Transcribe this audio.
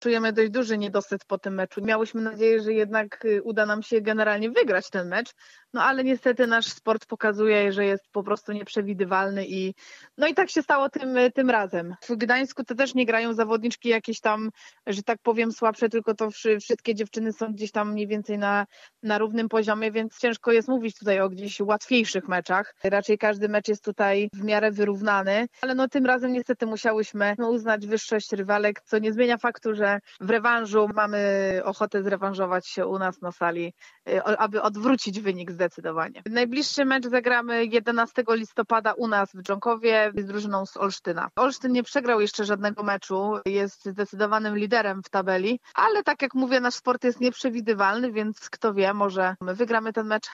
Czujemy dość duży niedosyt po tym meczu. Miałyśmy nadzieję, że jednak y, uda nam się generalnie wygrać ten mecz, no ale niestety nasz sport pokazuje, że jest po prostu nieprzewidywalny i no i tak się stało tym, tym razem. W Gdańsku to też nie grają zawodniczki jakieś tam, że tak powiem, słabsze, tylko to wszystkie dziewczyny są gdzieś tam mniej więcej na, na równym poziomie, więc ciężko jest mówić tutaj o gdzieś łatwiejszych meczach. Raczej każdy mecz jest tutaj w miarę wyrównany, ale no tym razem niestety musiałyśmy uznać wyższość rywalek, co nie zmienia faktu, że w rewanżu mamy ochotę zrewanżować się u nas na sali, y, aby odwrócić wynik zdecydowanie. Najbliższy mecz zagramy 11 listopada u nas w Dżonkowie z drużyną z Olsztyna. Olsztyn nie przegrał jeszcze żadnego meczu, jest zdecydowanym liderem w tabeli, ale tak jak mówię, nasz sport jest nieprzewidywalny, więc kto wie, może my wygramy ten mecz,